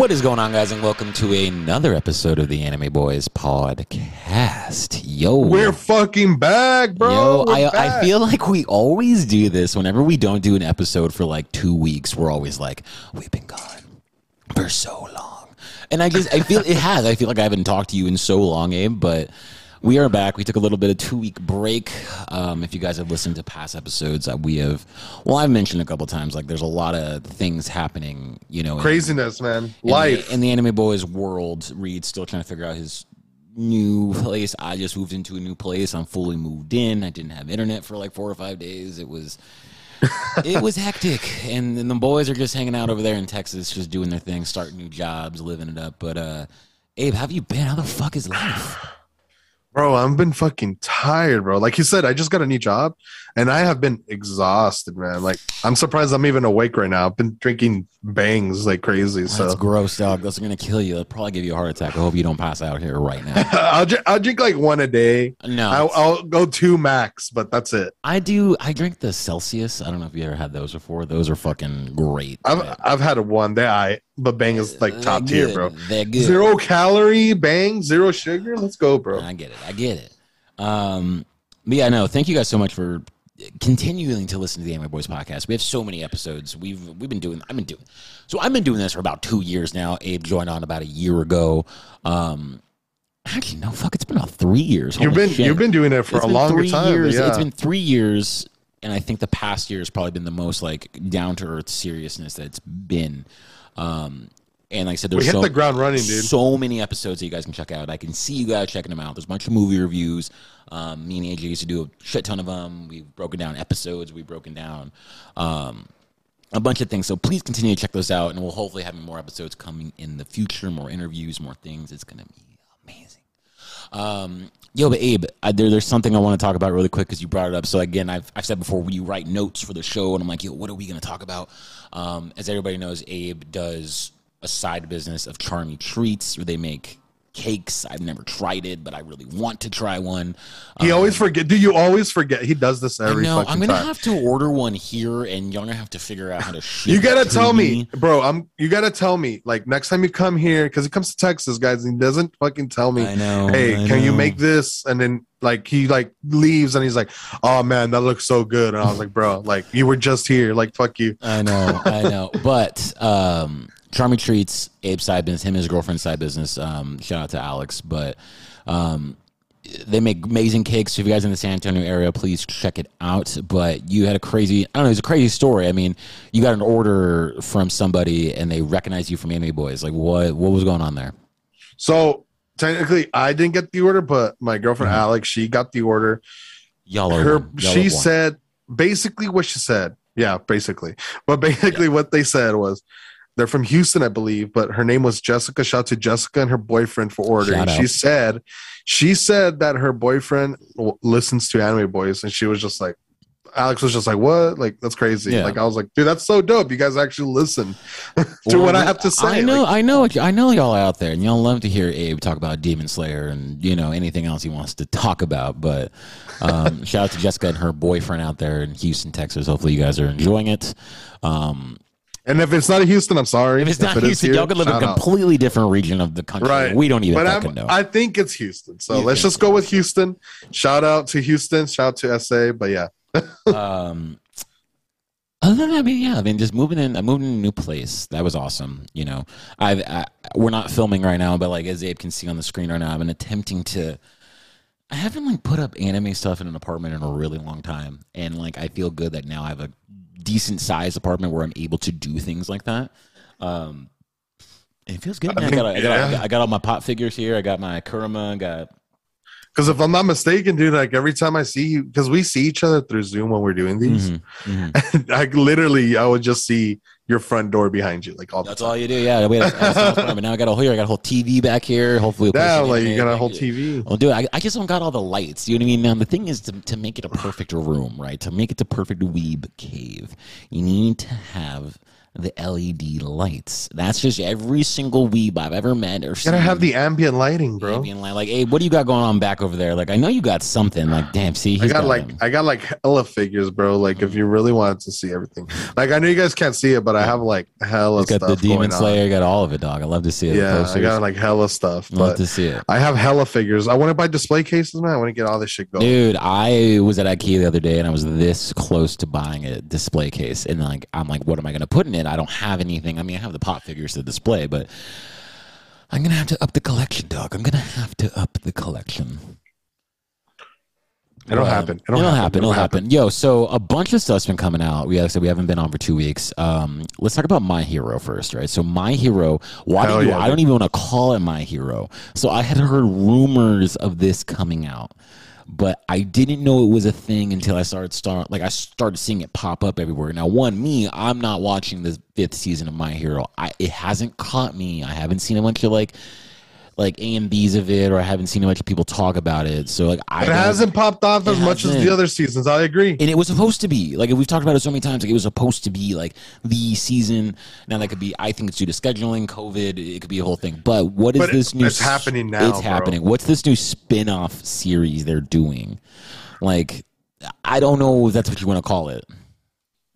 What is going on, guys, and welcome to another episode of the Anime Boys podcast. Yo, We're fucking back, bro. yo, I, I feel like we always do this. Whenever we don't do an episode for like two weeks, we're always like, we've been gone for so long, and I just I feel it has. I feel like I haven't talked to you in so long, Abe, but. We are back. We took a little bit of two week break. Um, if you guys have listened to past episodes, uh, we have. Well, I've mentioned a couple times like there's a lot of things happening. You know, in- craziness, man. in the- Life. in the anime boys world. Reed's still trying to figure out his new place. I just moved into a new place. I'm fully moved in. I didn't have internet for like four or five days. It was it was hectic, and then the boys are just hanging out over there in Texas, just doing their thing, starting new jobs, living it up. But uh, Abe, how have you been? How the fuck is life? bro, I've been fucking tired, bro. Like you said, I just got a new job and I have been exhausted, man. Like I'm surprised I'm even awake right now. I've been drinking bangs like crazy. So that's gross, dog. That's gonna kill you. It'll probably give you a heart attack. I hope you don't pass out here right now. I'll, dr- I'll drink like one a day. No, I'll, I'll go two max, but that's it. I do. I drink the Celsius. I don't know if you ever had those before. Those are fucking great. I've I've had a one day, I but bang is like top tier, bro. They're good. Zero calorie bang, zero sugar. Let's go, bro. I get it. I get it. Um, but yeah, no. Thank you guys so much for continuing to listen to the Anime Boys podcast. We have so many episodes. We've we've been doing. I've been doing. So I've been doing this for about two years now. Abe joined on about a year ago. Um, actually, no. Fuck. It's been about three years. You've been shit. you've been doing it for It's a longer three time. Years. Yeah. It's been three years, and I think the past year has probably been the most like down to earth seriousness that it's been. Um, and like I said, there's we hit so, the ground running, dude. so many episodes that you guys can check out. I can see you guys checking them out. There's a bunch of movie reviews. Um, me and AJ used to do a shit ton of them. We've broken down episodes. We've broken down um, a bunch of things. So please continue to check those out, and we'll hopefully have more episodes coming in the future, more interviews, more things. It's gonna be amazing. Um, yo, but Abe, I, there, there's something I want to talk about really quick because you brought it up. So again, I've, I've said before, we write notes for the show, and I'm like, yo, what are we going to talk about? Um, as everybody knows, Abe does a side business of Charmy Treats, where they make cakes. I've never tried it, but I really want to try one. He always forget. Do you always forget? He does this Um, every know. fucking I'm gonna time. have to order one here, and you're gonna have to figure out how to you gotta to tell me, bro. I'm. You gotta tell me, like next time you come here, because he comes to Texas, guys. And he doesn't fucking tell me. I know. Hey, I can you make this? And then like he like leaves, and he's like, "Oh man, that looks so good." And I was like, "Bro, like you were just here. Like fuck you." I know, I know. But um Charmy Treats, Abe's side business, him and his girlfriend's side business. Um, shout out to Alex. But um they make amazing cakes. So if you guys in the San Antonio area, please check it out. But you had a crazy I don't know, it's a crazy story. I mean, you got an order from somebody and they recognize you from Anime Boys. Like what what was going on there? So technically, I didn't get the order, but my girlfriend Mm-hmm. Alex, she got the order. Y'all are her one. Y'all she said basically what she said yeah basically but basically what they said was they're from houston i believe but her name was jessica shout out to jessica and her boyfriend for ordering she said she said that her boyfriend listens to anime boys and she was just like alex was just like what like that's crazy Yeah. like i was like dude that's so dope you guys actually listen to what i have to say I know, Like, I know, I know y'all out there, and y'all love to hear Abe talk about Demon Slayer and you know anything else he wants to talk about. But um, shout out to Jessica and her boyfriend out there in Houston, Texas. Hopefully, you guys are enjoying it. Um, and if it's not houston i'm sorry if it's not it is Houston, here, y'all could live in a shout out. completely different region of the country. Right. We don't even but fucking I'm, know. I think it's Houston. So You let's just go with Houston. Shout out to Houston. Shout out to SA. But yeah, um, other than that, I mean, yeah, I mean, just moving in, I moved in a new place. That was awesome. You know, I've, I, we're not filming right now, but like as Abe can see on the screen right now, I've been attempting to I haven't like put up anime stuff in an apartment in a really long time, and like I feel good that now I have a decent sized apartment where I'm able to do things like that. Um, it feels good. I Man. I, think- got, I, got, yeah. I got all my Pop figures here. I got my Kurama. I got Because if I'm not mistaken, dude, like every time I see you, because we see each other through Zoom when we're doing these, Mhm, mhm. I literally I would just see your front door behind you, like all That's the time. all you do. Yeah, we had a, small now I got a whole here. I got a whole TV back here. Hopefully, we'll Yeah, like you got a whole. TV. Well, oh, dude, I, I just don't got all the lights. You know what I mean? Now the thing is to to make it a perfect room, right? To make it the perfect weeb cave, you need to have the LED lights. That's just every single weeb I've ever met or seen. gotta have the ambient lighting, bro. Being like, like, hey, what do you got going on back over there? Like, I know you got something. Like, damn, see, I he's got like them. I got like hella figures, bro. Like if you really wanted to see everything, like I know you guys can't see it, but I have like hella He's got the Demon going on. Slayer. Got all of it, dog. I love to see it. Yeah, I got like hella stuff, love to see it. I have hella figures. I want to buy display cases, man. I want to get all this shit going. Dude, I was at IKEA the other day and I was this close to buying a display case. And like, I'm like, what am I going to put in it? I don't have anything. I mean, I have the Pop figures to display, but I'm going to have to up the collection, dog. I'm going to have to up the collection. It'll happen. It'll, It'll happen. happen. It'll It'll happen. Yo, so a bunch of stuff's been coming out. We like I said we haven't been on for two weeks. Um, let's talk about My Hero first, right? So My Hero. Why Hell do you? yeah, I don't even want to call it My Hero. So I had heard rumors of this coming out, but I didn't know it was a thing until I started start like I started seeing it pop up everywhere. Now, one, me, I'm not watching the fifth season of My Hero. I it hasn't caught me. I haven't seen a bunch of like like A and B's of it, or I haven't seen a bunch of people talk about it. So like I It hasn't popped off as much as the other seasons. I agree. and it was supposed to be like we've talked about it so many times like it was supposed to be like the season now that could be i think it's due to scheduling covid it could be a whole thing but what is But it- this new it's happening now, it's bro. happening what's this new spin-off series they're doing like i don't know if that's what you want to call it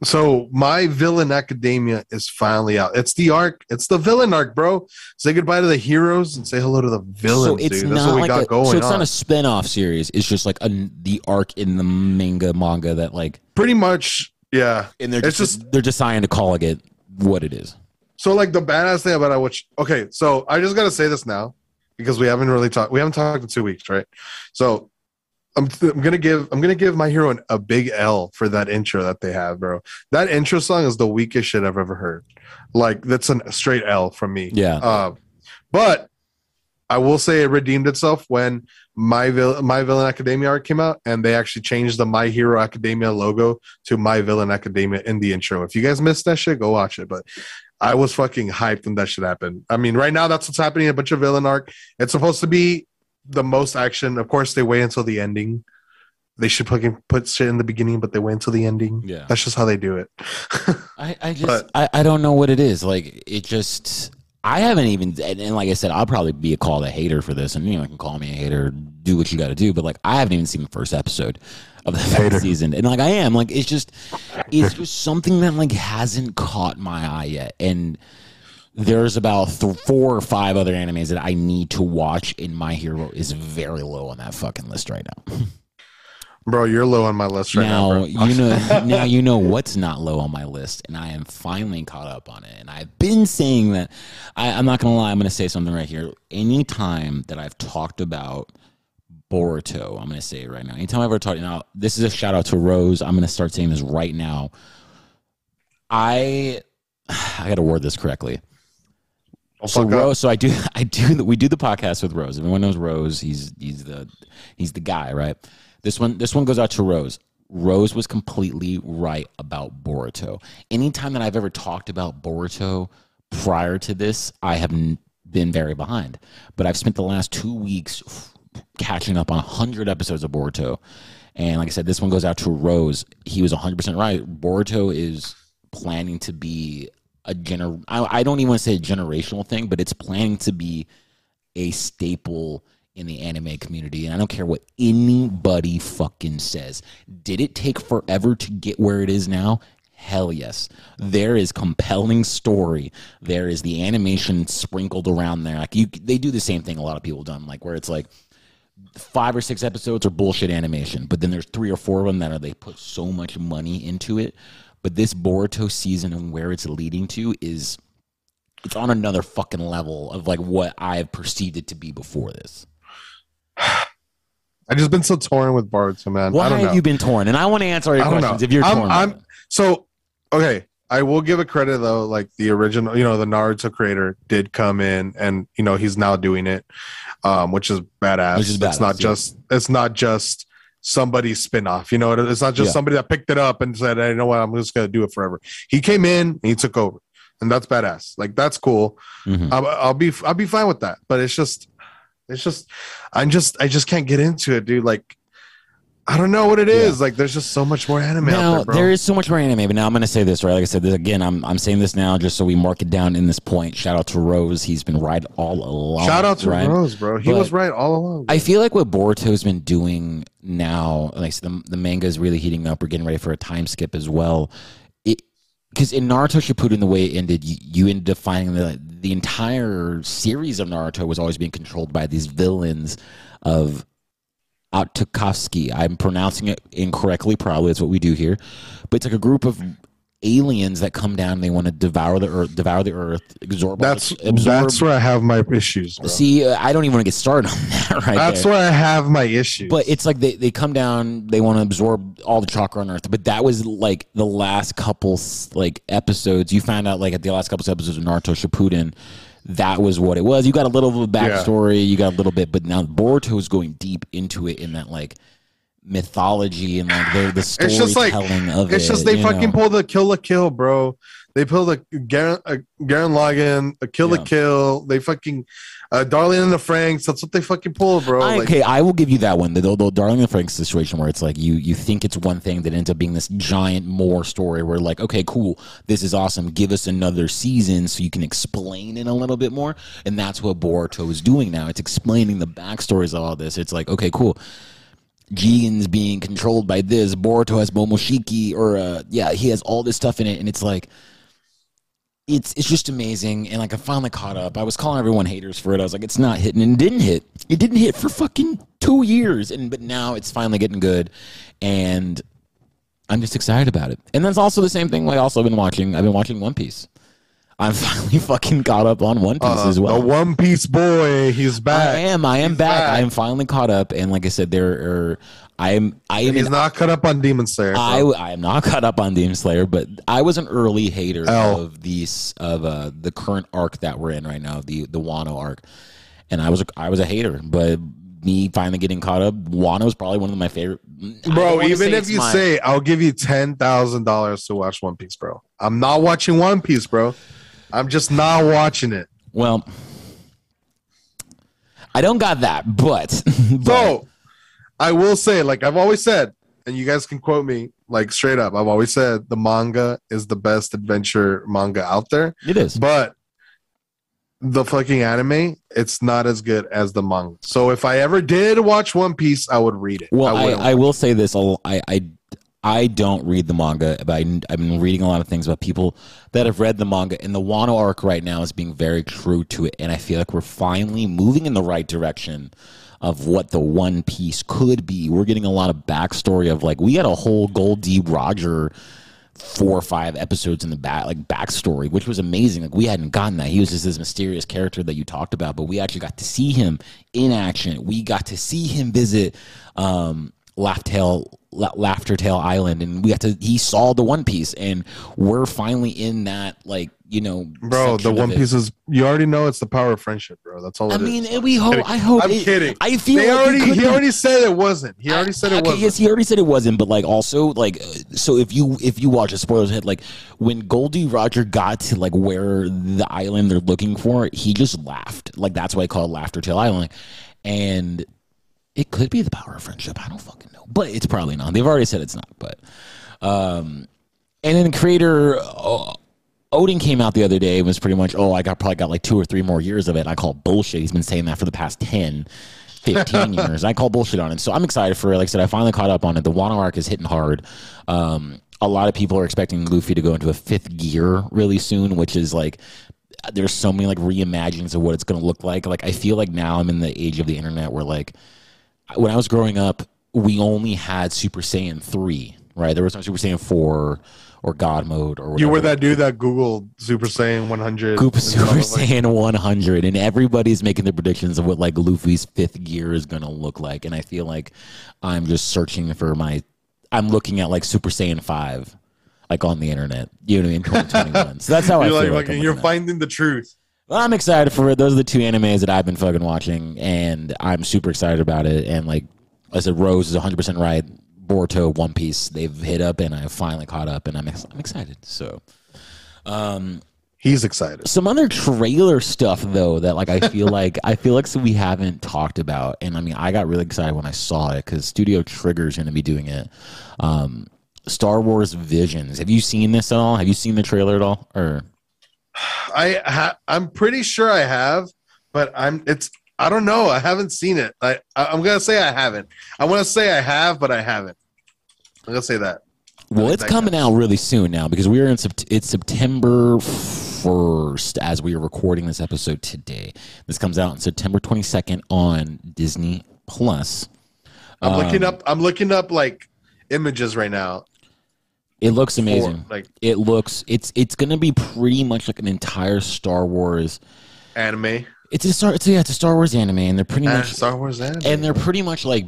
So my villain academia is finally out. It's the arc. It's the villain arc, bro. Say goodbye to the heroes and say hello to the villains, so it's dude. That's not what we like got a, going so it's on. not a spin-off series it's just like a, the arc in the manga manga that like Pretty much, yeah. and they're It's just, just- they're deciding to call it what it is So like the badass thing about it, which okay, so I just gotta say this now because we haven't really talked. We haven't talked in two weeks, right? So I'm, I'm gonna give I'm gonna give my hero an, a big L for that intro that they have, bro. That intro song is the weakest shit I've ever heard. Like that's a straight L from me. yeah Uh, but I will say it redeemed itself when my Vil- my villain academia art came out, and they actually changed the My Hero Academia logo to My Villain Academia in the intro. If you guys missed that shit, go watch it. But I was fucking hyped when that shit happened. I mean, right now that's what's happening. A bunch of villain arc. It's supposed to be the most action. Of course, they wait until the ending. They should fucking put shit in the beginning, but they wait until the ending. Yeah. That's just how they do it. I, I just But- I, I don't know what it is. Like it just I haven't even and, like I said, I'll probably be called a hater for this, and you can call me a hater, do what you got to do. But like I haven't even seen the first episode of the fifth season, and like I am like it's just it's just something that like hasn't caught my eye yet, and. There's about th- four or five other animes that I need to watch, and My Hero is very low on that fucking list right now. Bro, you're low on my list right now. now you know now you know what's not low on my list and i am finally caught up on it. And i've been saying that I, i'm not gonna lie i'm gonna say something right here. Anytime that i've talked about boruto i'm gonna say it right now. Anytime i've ever talked now this is a shout out to rose. I'm gonna start saying this right now. I i gotta word this correctly So. Rose, so I do, I do, we do the podcast with Rose. Everyone knows Rose. He's he's the he's the guy, right? This one, this one goes out to Rose. Rose was completely right about Boruto. Anytime that I've ever talked about Boruto prior to this, I have been very behind. But I've spent the last two weeks catching up on 100 episodes of Boruto. And like I said, this one goes out to Rose. He was 100% right. Boruto is planning to be a gener I, I don't even want to say a generational thing, but it's planning to be a staple in the anime community. And I don't care what anybody fucking says. Did it take forever to get where it is now? Hell yes. There is compelling story. There is the animation sprinkled around there. Like you they do the same thing a lot of people done, like where it's like five or six episodes are bullshit animation, but then there's three or four of them that are they put so much money into it. But this Boruto season and where it's leading to is it's on another fucking level of like what I've perceived it to be before this. I've just been so torn with Boruto, man. Why I don't know. have you been torn? And I want to answer your questions know. if you're I'm- torn. I'm- So, okay, I will give it credit though. Like the original, you know, the Naruto creator did come in, and you know he's now doing it, um, which is badass. Which is It's not yeah. just it's not just somebody's spin-off you know it's not just Yeah. somebody that picked it up and said hey, you know what i'm just gonna do it forever he came in and he took over and that's badass like that's cool Mhm. I'll, I'll be I'll be fine with that. But it's just it's just I'm just I just can't get into it, dude. Like I don't know what it is. Like there's just so much more anime Now there, there is so much more anime, but now I'm going to say this right. Like I said, this, again, I'm I'm saying this now just so we mark it down in this point. Shout out to Rose, he's been right all along. Shout out to right? Rose, bro. He But- was right all along. I feel like what Boruto's been doing now, like so the the manga is really heating up. We're getting ready for a time skip as well. It because in Naruto Shippuden, the way it ended, you, you ended up finding that the entire series of Naruto was always being controlled by these villains of Autokowski. I'm pronouncing it incorrectly, probably that's what we do here, but it's like a group of aliens that come down and they want to devour the earth, devour the earth, absorb. all that's the- absorb. that's where I have my issues. Bro. See, uh, I don't even want to get started on that right that's there. where I have my issues. But it's like they, they come down, they want to absorb all the chakra on Earth. But that was like the last couple like episodes. You found out like at the last couple episodes of Naruto Shippuden, that was what it was. You got a little of a Yeah. backstory, you got a little bit, but now Boruto is going deep into it in that like mythology and like the the it's just like storytelling of it. it's just they fucking know? pulled the Kill la Kill, bro. They pull a Gurren a Gurren Lagann, a kill the Yeah. kill. They fucking uh, Darling and the Franxx. That's what they fucking pull, bro. I- Like, okay, I will give you that one. The, the, the Darling and the Franxx situation where it's like you you think it's one thing that ends up being this giant more story where like, okay, cool, this is awesome. Give us another season so you can explain it a little bit more. And that's what Boruto is doing now. It's explaining the backstories of all this. It's like, okay, cool. Jigen's being controlled by this. Boruto has Momoshiki, or uh, yeah, he has all this stuff in it, and it's like, it's it's just amazing. And like I finally caught up. I was calling everyone haters for it. I was like, it's not hitting, and it didn't hit. It didn't hit for fucking two years, and but now it's finally getting good, and I'm just excited about it. And that's also the same thing. I also been watching. I've been watching One Piece. I'm finally fucking caught up on One Piece uh, as well. the One Piece boy, he's back. I am. I am He's back. I am finally caught up, and like I said, there are. I am. I am. He's an- not caught up on Demon Slayer. I. I am not caught up on Demon Slayer, but I was an early hater L. of these of uh, the current arc that we're in right now, the the Wano arc, and I was a, I was a hater, but me finally getting caught up, Wano is probably one of my favorite. Bro, even if you my- say I'll give you ten thousand dollars to watch One Piece, bro. I'm not watching One Piece, bro. I'm just not watching it. well, I don't got that, but, but So I will say, like I've always said, and you guys can quote me like straight up. I've always said the manga is the best adventure manga out there, it is. but the fucking anime, it's not as good as the manga. So if I ever did watch One Piece, I would read it. Well, I, wouldn't- I will say this. I, I, I don't read the manga, but I, I've been reading a lot of things about people that have read the manga. And the Wano arc right now is being very true to it. And I feel like we're finally moving in the right direction of what the One Piece could be. We're getting a lot of backstory of like, we had a whole Gold D. Roger four or five episodes in the back like backstory, which was amazing. Like we hadn't gotten that. He was just this mysterious character that you talked about, but we actually got to see him in action. We got to see him visit um Laugh La- Laughter Tail Island and we got to he saw the One Piece and we're finally in that like, you know, bro, the One. Piece is you already know it's the power of friendship, bro. That's all I it is. mean, we hope. I hope. I'm it- kidding. I feel They like already he already said it wasn't. He already said it okay, wasn't. yes, he already said it wasn't, but like also like uh, so if you if you watch a spoilers hit like when Gold D. Roger got to like where the island they're looking for, he just laughed. Like that's why I call it Laughter Tail Island, and it could be the power of friendship. I don't fucking know, but it's probably not. They've already said it's not, but um, and then creator. Uh, Oda came out the other day and was pretty much, oh, I got probably got like two or three more years of it. I call bullshit. He's been saying that for the past 10, 15 years. I call bullshit on it. So I'm excited for it. Like I said, I finally caught up on it. The Wano arc is hitting hard. Um, a lot of people are expecting Luffy to go into a fifth gear really soon, which is like, there's so many like reimaginings of what it's going to look like. Like, I feel like now I'm in the age of the internet where like, when I was growing up, we only had Super Saiyan 3 right? There was no Super Saiyan four or God mode or whatever. You were that dude that Googled Super Saiyan 100. Goop Super Saiyan 100, and everybody's making their predictions of what like Luffy's fifth gear is gonna look like, and I feel like I'm just searching for my. I'm looking at like Super Saiyan five, like on the internet. You know what I mean? 2021. so that's how I feel. like, Like, I'm you're at finding the truth. Well, I'm excited for it. Those are the two animes that I've been fucking watching, and I'm super excited about it. And like I said, Rose is 100 percent right. Boruto, One Piece, they've hit up, and I finally caught up, and I'm ex- I'm excited. So. Um, He's excited. some other trailer stuff though that like I feel like I feel like so we haven't talked about, and I mean I got really excited when I saw it because Studio Trigger is going to be doing it. Um, Star Wars Visions. Have you seen this at all? Have you seen the trailer at all? Or I ha- I'm pretty sure I have, but I'm it's I don't know. I haven't seen it. I I- I'm gonna say I haven't. I want to say I have, but I haven't. I'm gonna say that. well, it's that coming counts. out really soon now because we are in it's September first as we are recording this episode today. This comes out on September 22nd on Disney Plus. I'm looking Um, up. I'm looking up like images right now. It looks for, amazing. like it looks it's it's gonna be pretty much like an entire Star Wars. anime. It's a Star. It's, yeah, it's a Star Wars anime, and they're pretty Uh, much Star Wars anime. and they're pretty much like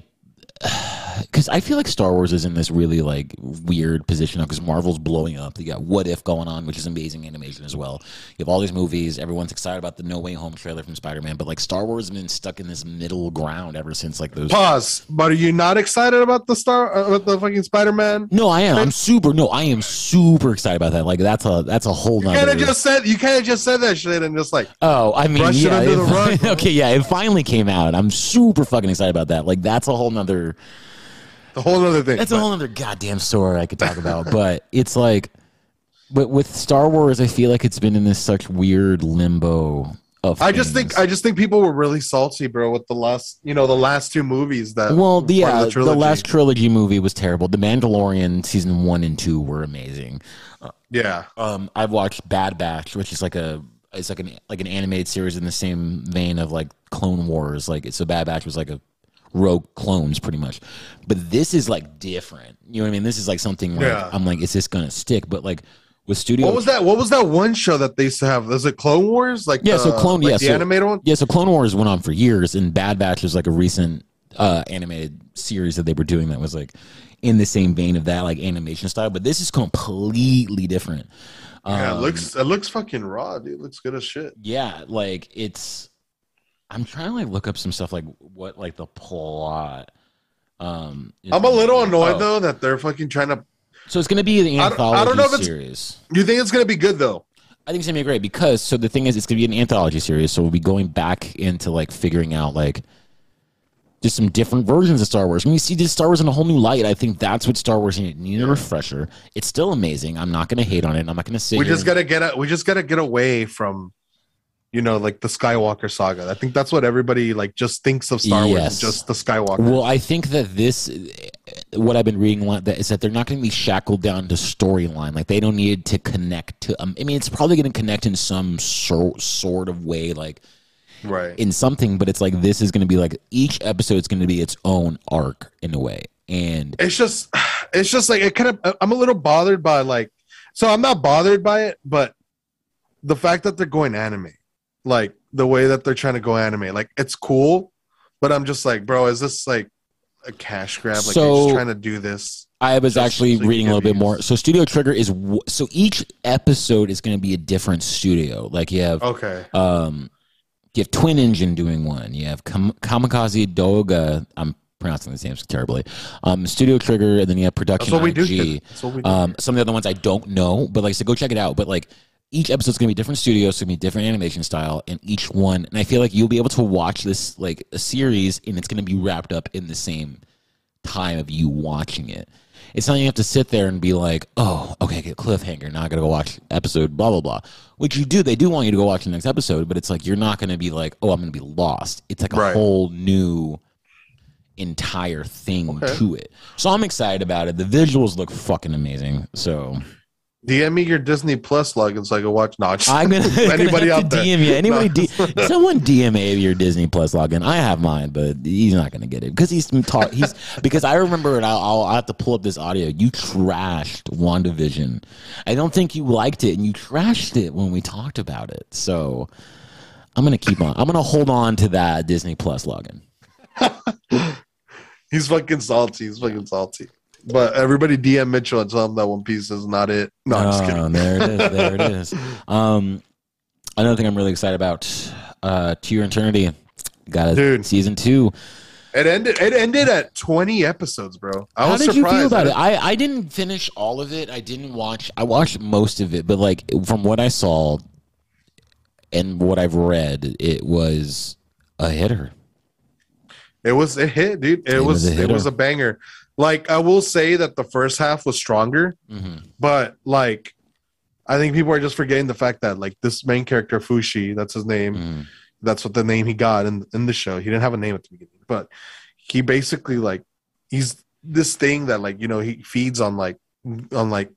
because I feel like Star Wars is in this really like weird position because Marvel's blowing up. You got What If going on, which is amazing animation as well. You have all these movies. Everyone's excited about the No Way Home trailer from Spider Man, but like Star Wars has been stuck in this middle ground ever since like those. Pause. But are you not excited about the Star uh, about the fucking Spider Man? No, I am. I'm super. No, I am super excited about that. Like that's a that's a whole You nother. kind of just said you kind of just said that shit and just like Oh, I mean, yeah. it rug, okay, yeah. It finally came out. I'm super fucking excited about that. Like that's a whole nother. The whole other thing. That's a whole other goddamn story I could talk about. but it's like, but with Star Wars, I feel like it's been in this such weird limbo of. I just think I just think people were really salty, bro, with the last you know the last two movies that. Well, the, yeah, the, trilogy. last trilogy movie was terrible. The Mandalorian season one and two were amazing. yeah, Um, I've watched Bad Batch, which is like a it's like an like an animated series in the same vein of like Clone Wars. Like it's so, Bad Batch was like a rogue clones pretty much, but this is like different. You know what I mean? This is like something like Yeah. I'm like, is this gonna stick? But like with Studio, what was that? What was that one show that they used to have? Was it Clone Wars? Like Yeah, the, so Clone- like yeah, the so- animated one. Yeah, so Clone Wars went on for years, and Bad Batch was like a recent uh, animated series that they were doing that was like in the same vein of that like animation style, but this is completely different. yeah, Um, it looks it looks fucking raw, dude. It looks good as shit. yeah like it's i'm trying to like look up some stuff like what like the plot um I'm a little annoyed Oh. though that they're fucking trying to. so it's gonna be the I don't- I anthology don't know if it's- series You think it's gonna be good though? i think it's gonna be great because so the thing is it's gonna be an anthology series so we'll be going back into like figuring out like just some different versions of Star Wars. When you see this Star Wars in a whole new light, I think that's what Star Wars needed. Need a refresher. It's still amazing. I'm not going to hate on it. I'm not going to sit. We here just and- gotta get a, we just gotta get away from, you know, like the Skywalker saga. I think that's what everybody like just thinks of Star Wars, Yes. is just the Skywalker. Well, I think that this, what I've been reading a lot, that is that they're not going to be shackled down to storyline. Like they don't need to connect to. Um, I mean, it's probably going to connect in some sor- sort of way, like right. in something. But it's like this is going to be like each episode is going to be its own arc in a way, and it's just it's just like it kind of i'm a little bothered by like so i'm not bothered by it but the fact that they're going anime like the way that they're trying to go anime like it's cool but i'm just like bro is this like a cash grab like So- you're just trying to do this I was actually so reading a little bit more. So Studio Trigger is w- so each episode is going to be a different studio. Like you have okay um, you have Twin Engine doing one. You have Kam- Kamikaze Doga. I'm pronouncing these names terribly. Um, Studio Trigger, and then you have Production that's what we do that's what we do Um, some of the other ones I don't know, but like so, go check it out. But like each episode's gonna be different studios, it's gonna be different animation style, and each one. And I feel like you'll be able to watch this like a series, and it's gonna be wrapped up in the same time of you watching it. It's not you have to sit there and be like, oh, okay, get cliffhanger. Now I gotta go watch episode blah blah blah. Which you do. They do want you to go watch the next episode, but it's like you're not gonna be like, oh, I'm gonna be lost. It's like a Right. whole new entire thing Okay. to it. So I'm excited about it. The visuals look fucking amazing. So DM me your Disney Plus login so I can watch. No, I'm gonna anybody gonna have out there. DM you. Anybody, No. D- someone your Disney Plus login. I have mine, but he's not gonna get it because he's taught. He's because I remember, and I'll, I'll I'll have to pull up this audio. You trashed WandaVision. I don't think you liked it, and you trashed it when we talked about it. So I'm gonna keep on. I'm gonna hold on to that Disney Plus login. He's fucking salty. He's fucking salty. But everybody DM Mitchell and tell him that One Piece is not it. No, I'm just Oh, kidding. there it is. There it is. Um, another thing I'm really excited about. Uh, to your eternity. Got a Dude. season two. It ended. It ended at 20 episodes, bro. I How was did surprised. you feel about it? I, I didn't finish all of it. I didn't watch. I watched most of it, but like from what I saw and what I've read, it was a hitter. It was a hit, dude. It, It was, was a it was a banger. Like I will say that the first half was stronger, Mm-hmm. but like I think people are just forgetting the fact that like this main character Fushi, that's his name. Mm. That's what the name he got in in the show. He didn't have a name at the beginning, but he basically like he's this thing that like you know he feeds on like on like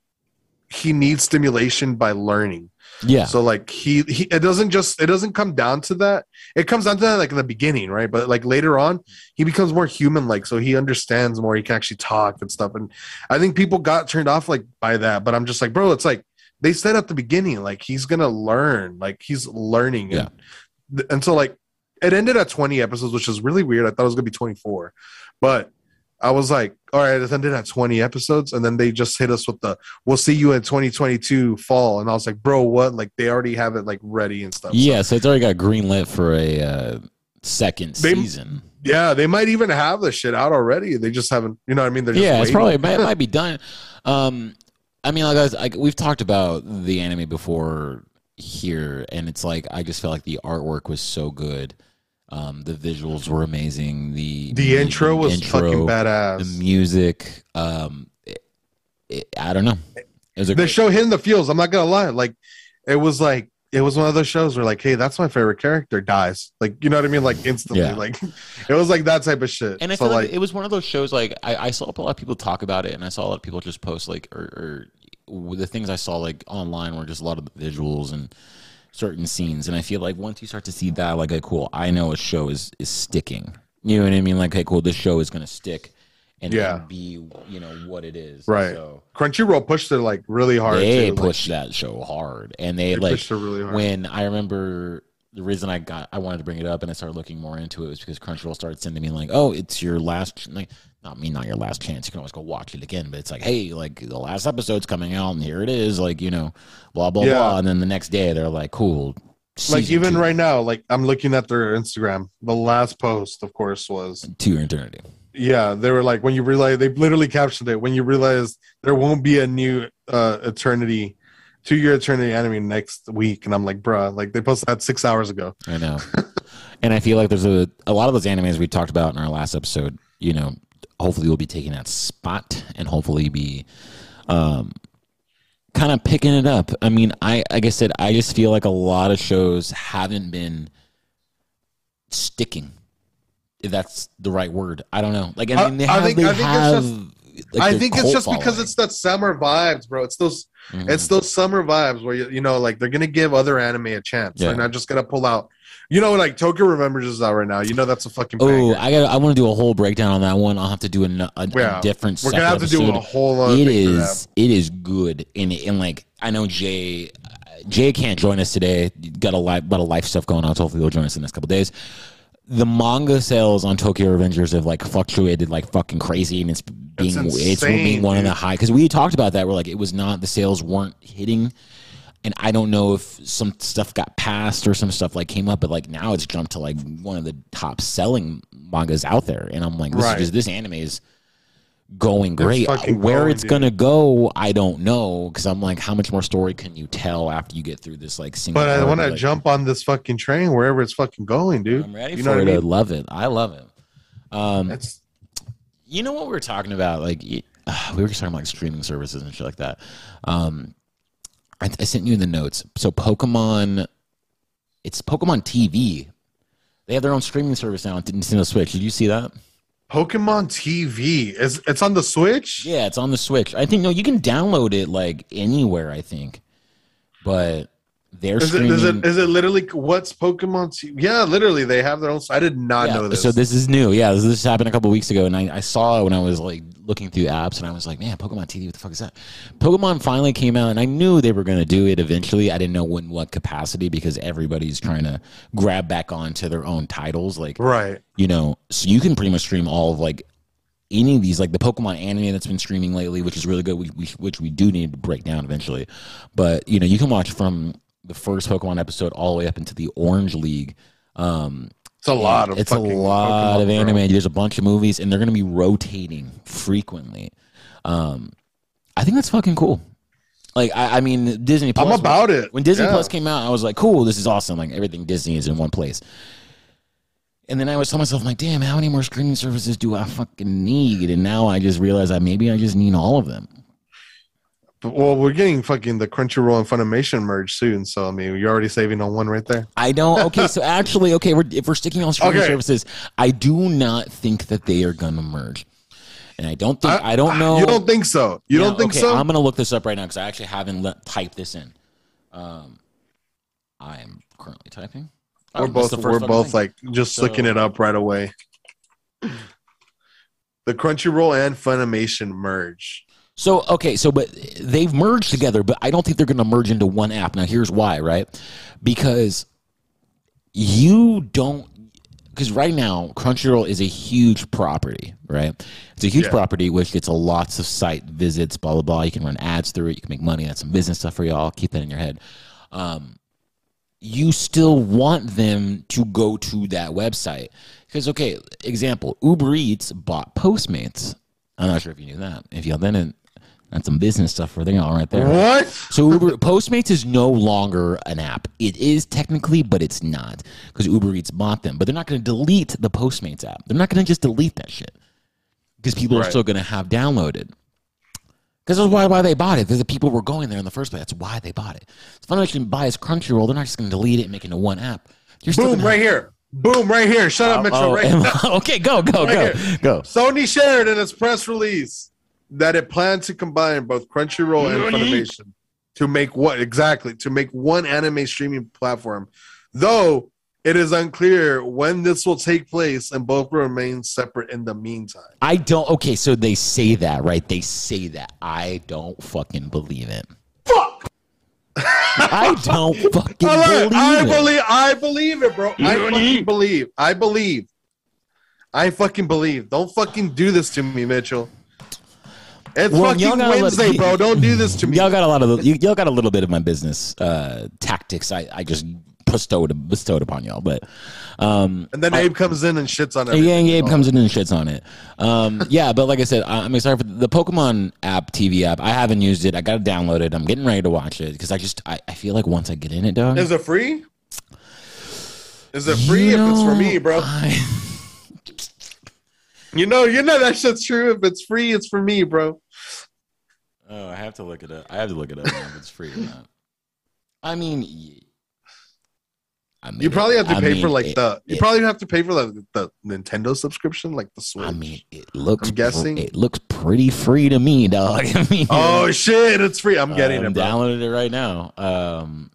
he needs stimulation by learning. Yeah, So like he he it doesn't just it doesn't come down to that. It comes down to that like in the beginning, right? But like later on, he becomes more human like so he understands more, he can actually talk and stuff. And I think people got turned off like by that, but I'm just like, bro, it's like they said at the beginning, like he's gonna learn, like he's learning. Yeah. And, and so like it ended at 20 episodes, which is really weird. I thought it was gonna be 24, but I was like, all right, it ended at 20 episodes, and then they just hit us with the we'll see you in 2022 fall. And I was like, bro, what? Like they already have it like ready and stuff. Yeah. So it's already got green lit for a uh, second They- season. yeah, they might even have the shit out already. They just haven't, you know what I mean? They're just Yeah, it's probably it might, be done. Um, I mean, like, I was, like we've talked about the anime before here, and it's like I just felt like the artwork was so good. Um, the visuals were amazing. The the intro was intro, fucking badass. The music, um, it, it, I don't know. It was a the show hitting the feels. I'm not gonna lie. Like it was like it was one of those shows where like, hey, that's my favorite character dies. Like you know what I mean? Like instantly. Yeah. Like it was like that type of shit. And I so feel like, like it was one of those shows. Like I, I saw a lot of people talk about it, and I saw a lot of people just post like, or, or the things I saw like online were just a lot of the visuals and certain scenes. And I feel like once you start to see that, like, okay, cool, I know a show is is sticking. You know what I mean? Like, hey, cool, this show is gonna stick and, Yeah. be, you know, what it is. Right. So Crunchyroll pushed it like really hard. they too. Like, pushed that show hard, and they, they like pushed it really when I remember the reason I got I wanted to bring it up and I started looking more into it was because Crunchyroll started sending me like, oh, it's your last like not me, not your last chance. You can always go watch it again, but it's like, hey, like the last episode's coming out and here it is, like you know, blah blah Yeah. blah, and then the next day they're like, cool. like even two right now, like I'm looking at their Instagram. The last post, of course, was to your eternity. yeah. They were like when you realize they literally captioned it when you realize there won't be a new uh Eternity, To Your Eternity anime next week, and I'm like, bruh, like they posted that six hours ago. I know. and I feel like there's a a lot of those animes we talked about in our last episode, you know, hopefully we'll be taking that spot and hopefully be um kind of picking it up. I mean, I like I said, I just feel like a lot of shows haven't been sticking. If that's the right word. I don't know. Like I mean they I have think- they I think it's have just- like, I think it's just because it's that summer vibes, bro. It's those Mhm. it's those summer vibes where you, you know, like they're gonna give other anime a chance. Yeah. They're not just gonna pull out. You know, like Tokyo Revengers is out right now. You know, that's a fucking. Oh. I got. I want to do a whole breakdown on that one. I'll have to do a, a, a different. We're gonna have to do a whole other It thing for that. is. It is good, and and like I know Jay. Jay can't join us today. Got a lot, lot of life stuff going on. So hopefully he'll join us in the next couple days. The manga sales on Tokyo Revengers have like fluctuated like fucking crazy, and it's being it's, insane, being one of the high because we talked about that. We're like it was not the sales weren't hitting, and I don't know if some stuff got passed or some stuff like came up, but like now it's jumped to like one of the top selling mangas out there, and I'm like, this Right. is just, this anime is going great. Where going, it's dude. gonna go, I don't know, because I'm like, how much more story can you tell after you get through this like single? But I want to Like, jump on this fucking train wherever it's fucking going, dude. I'm ready you for know it. what I I love it. I love it. Um, That's you know what we were talking about? Like uh, we were just talking about like streaming services and shit like that. Um, I, I sent you the notes. So Pokemon, it's Pokemon TV. They have their own streaming service now on Nintendo Switch. Did you see that? Pokemon TV is it's on the Switch. Yeah, it's on the Switch. I think no, you can download it like anywhere. I think, but they're Is it, is it is it literally what's Pokemon TV? Yeah, literally they have their own. I did not Yeah, know this. So this is new. Yeah, this, this happened a couple weeks ago, and I, I saw it when I was like looking through apps, and I was like, man, Pokemon TV, what the fuck is that? Pokemon finally came out, and I knew they were going to do it eventually. I didn't know in what capacity because everybody's trying to grab back onto their own titles, like right. you know. So you can pretty much stream all of like any of these, like the Pokemon anime that's been streaming lately, which is really good. We, we, which we do need to break down eventually, but you know, you can watch from the first Pokemon episode all the way up into the Orange League. Um, It's a lot of. it's a lot Pokemon, of bro. anime. There's a bunch of movies, and they're going to be rotating frequently. Um, I think that's fucking cool. Like, I, I mean, Disney. Plus, I'm about it. When Disney Yeah. Plus came out, I was like, cool, this is awesome. Like everything Disney is in one place. And then I was telling myself, I'm like, damn, how many more streaming services do I fucking need? And now I just realize that maybe I just need all of them. Well, we're getting fucking the Crunchyroll and Funimation merge soon, so I mean, you're already saving on one right there. I don't. Okay, so actually, okay, we're, if we're sticking on streaming Okay. services, I do not think that they are gonna merge, and I don't think I, don't know. You don't think so? You don't think okay, so? I'm gonna look this up right now because I actually haven't let, typed this in. Um, I am currently typing. Oh, we're this both is the first we're both thing. like just So- looking it up right away. The Crunchyroll and Funimation merge. So okay, so but they've merged together, but I don't think they're going to merge into one app. Now here's why, right? Because you don't because right now Crunchyroll is a huge property, right? It's a huge Yeah. property which gets a lots of site visits, blah blah blah. You can run ads through it, you can make money. That's some business stuff for y'all. Keep that in your head. Um, you still want them to go to that website because okay, example, Uber Eats bought Postmates. I'm not sure if you knew that. If y'all didn't, that's some business stuff for y'all right there. What? So Uber Postmates is no longer an app. It is technically, but it's not because Uber Eats bought them. But they're not going to delete the Postmates app. They're not going to just delete that shit because people are still going to have downloaded. Because that's why why they bought it. Because the people were going there in the first place. That's why they bought it. If Funimation buys Crunchyroll, they're not just going to delete it and make it into one app. You're Boom! Right here. Boom! Right here. Shut up, oh, Mitchell. Oh, right okay, go go go here. go. Sony shared in its press release that it planned to combine both Crunchyroll and Funimation to make what exactly to make one anime streaming platform. Though it is unclear when this will take place, and both will remain separate in the meantime. I don't. Okay, so they say that, right? They say that. I don't fucking believe it. Fuck! I don't fucking I, believe I it. believe. I believe it, bro. I fucking believe. I believe. I fucking believe. Don't fucking do this to me, Mitchell. It's Well, fucking Wednesday, bro. Don't do this to me. Y'all got a lot of the, y- y'all got a little bit of my business uh, tactics. I, I just bestowed bestowed upon y'all, but um, And then Abe comes in and shits on it. yeah. Gabe comes in and shits on it. Um, yeah, but like I said, I- I'm excited for the Pokemon app, TV app. I haven't used it. I got to download it. I'm getting ready to watch it because I just I, I feel like once I get in it, dog. Is it free? Is it free you if it's for me, bro? I- You know, you know that shit's true. If it's free, it's for me, bro. Oh, I have to look it up. I have to look it up if it's free or not. I mean, I mean You probably have to I pay mean, for like it- the. You it- probably have to pay for the, the Nintendo subscription, like the Switch. I mean, it looks. I'm guessing- it looks pretty free to me, dog. I mean, oh shit, it's free. I'm getting I'm it, bro. downloading it right now. Um,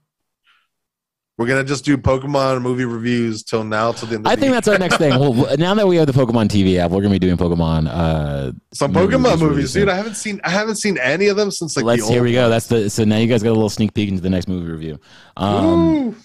We're gonna just do Pokemon movie reviews till now till the end. Of I the think year. that's our next thing. Well, now that we have the Pokemon TV app, we're gonna be doing Pokemon. Uh, some Pokemon really movies, dude. I haven't seen. I haven't seen any of them since like. let's here we go. ones. That's the so now you guys got a little sneak peek into the next movie review. Um, Ooh.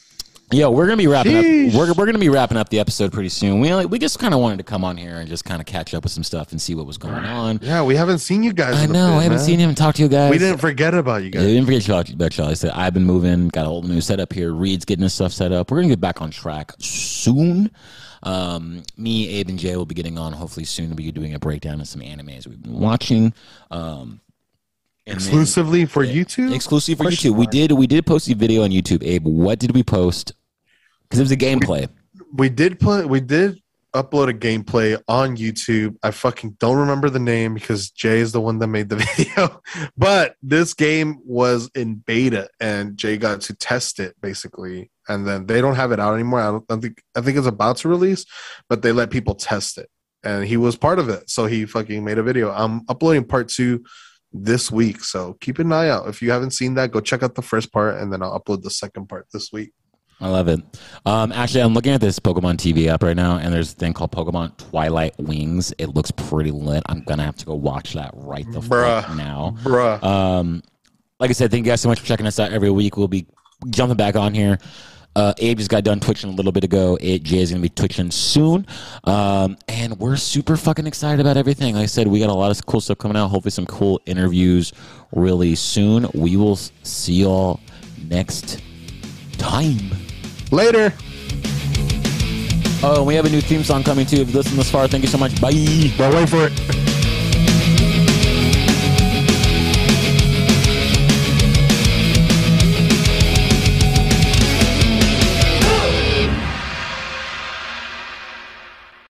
Yeah, we're gonna be wrapping Sheesh. up. We're, we're gonna be wrapping up the episode pretty soon. We only, we just kind of wanted to come on here and just kind of catch up with some stuff and see what was going on. Yeah, we haven't seen you guys. I in know bit, I haven't man. seen him talk to you guys. We didn't forget about you Yeah, guys. we didn't forget y'all, about y'all. I said I've been moving, got a whole new setup here. Reed's getting his stuff set up. We're gonna get back on track soon. Um, me, Abe, and Jay will be getting on hopefully soon. We'll be doing a breakdown of some animes we've been watching. Um, and then- Exclusively for YouTube. exclusive for Question YouTube. We did we did post a video on YouTube. Abe, what did we post? Because it was a gameplay. we did put we did upload a gameplay on YouTube. I fucking don't remember the name because Jay is the one that made the video. But this game was in beta and Jay got to test it basically. And then they don't have it out anymore. I don't I think I think it's about to release, but they let people test it. and he was part of it. So he fucking made a video. I'm uploading part two this week, so keep an eye out. If you haven't seen that, go check out the first part, and then I'll upload the second part this week. I love it. Um, actually, I'm looking at this Pokemon TV app right now, and there's a thing called Pokemon Twilight Wings. It looks pretty lit. I'm gonna have to go watch that right the Bruh. fuck now. Bruh. Um, like I said, thank you guys so much for checking us out every week. We'll be jumping back on here. Uh, Abe just got done twitching a little bit ago. A- Jay is going to be twitching soon. Um, and we're super fucking excited about everything. Like I said, we got a lot of cool stuff coming out. Hopefully, some cool interviews really soon. We will see y'all next time. Later. Oh, and we have a new theme song coming too. If you listen this far, thank you so much. Bye. Don't wait for it.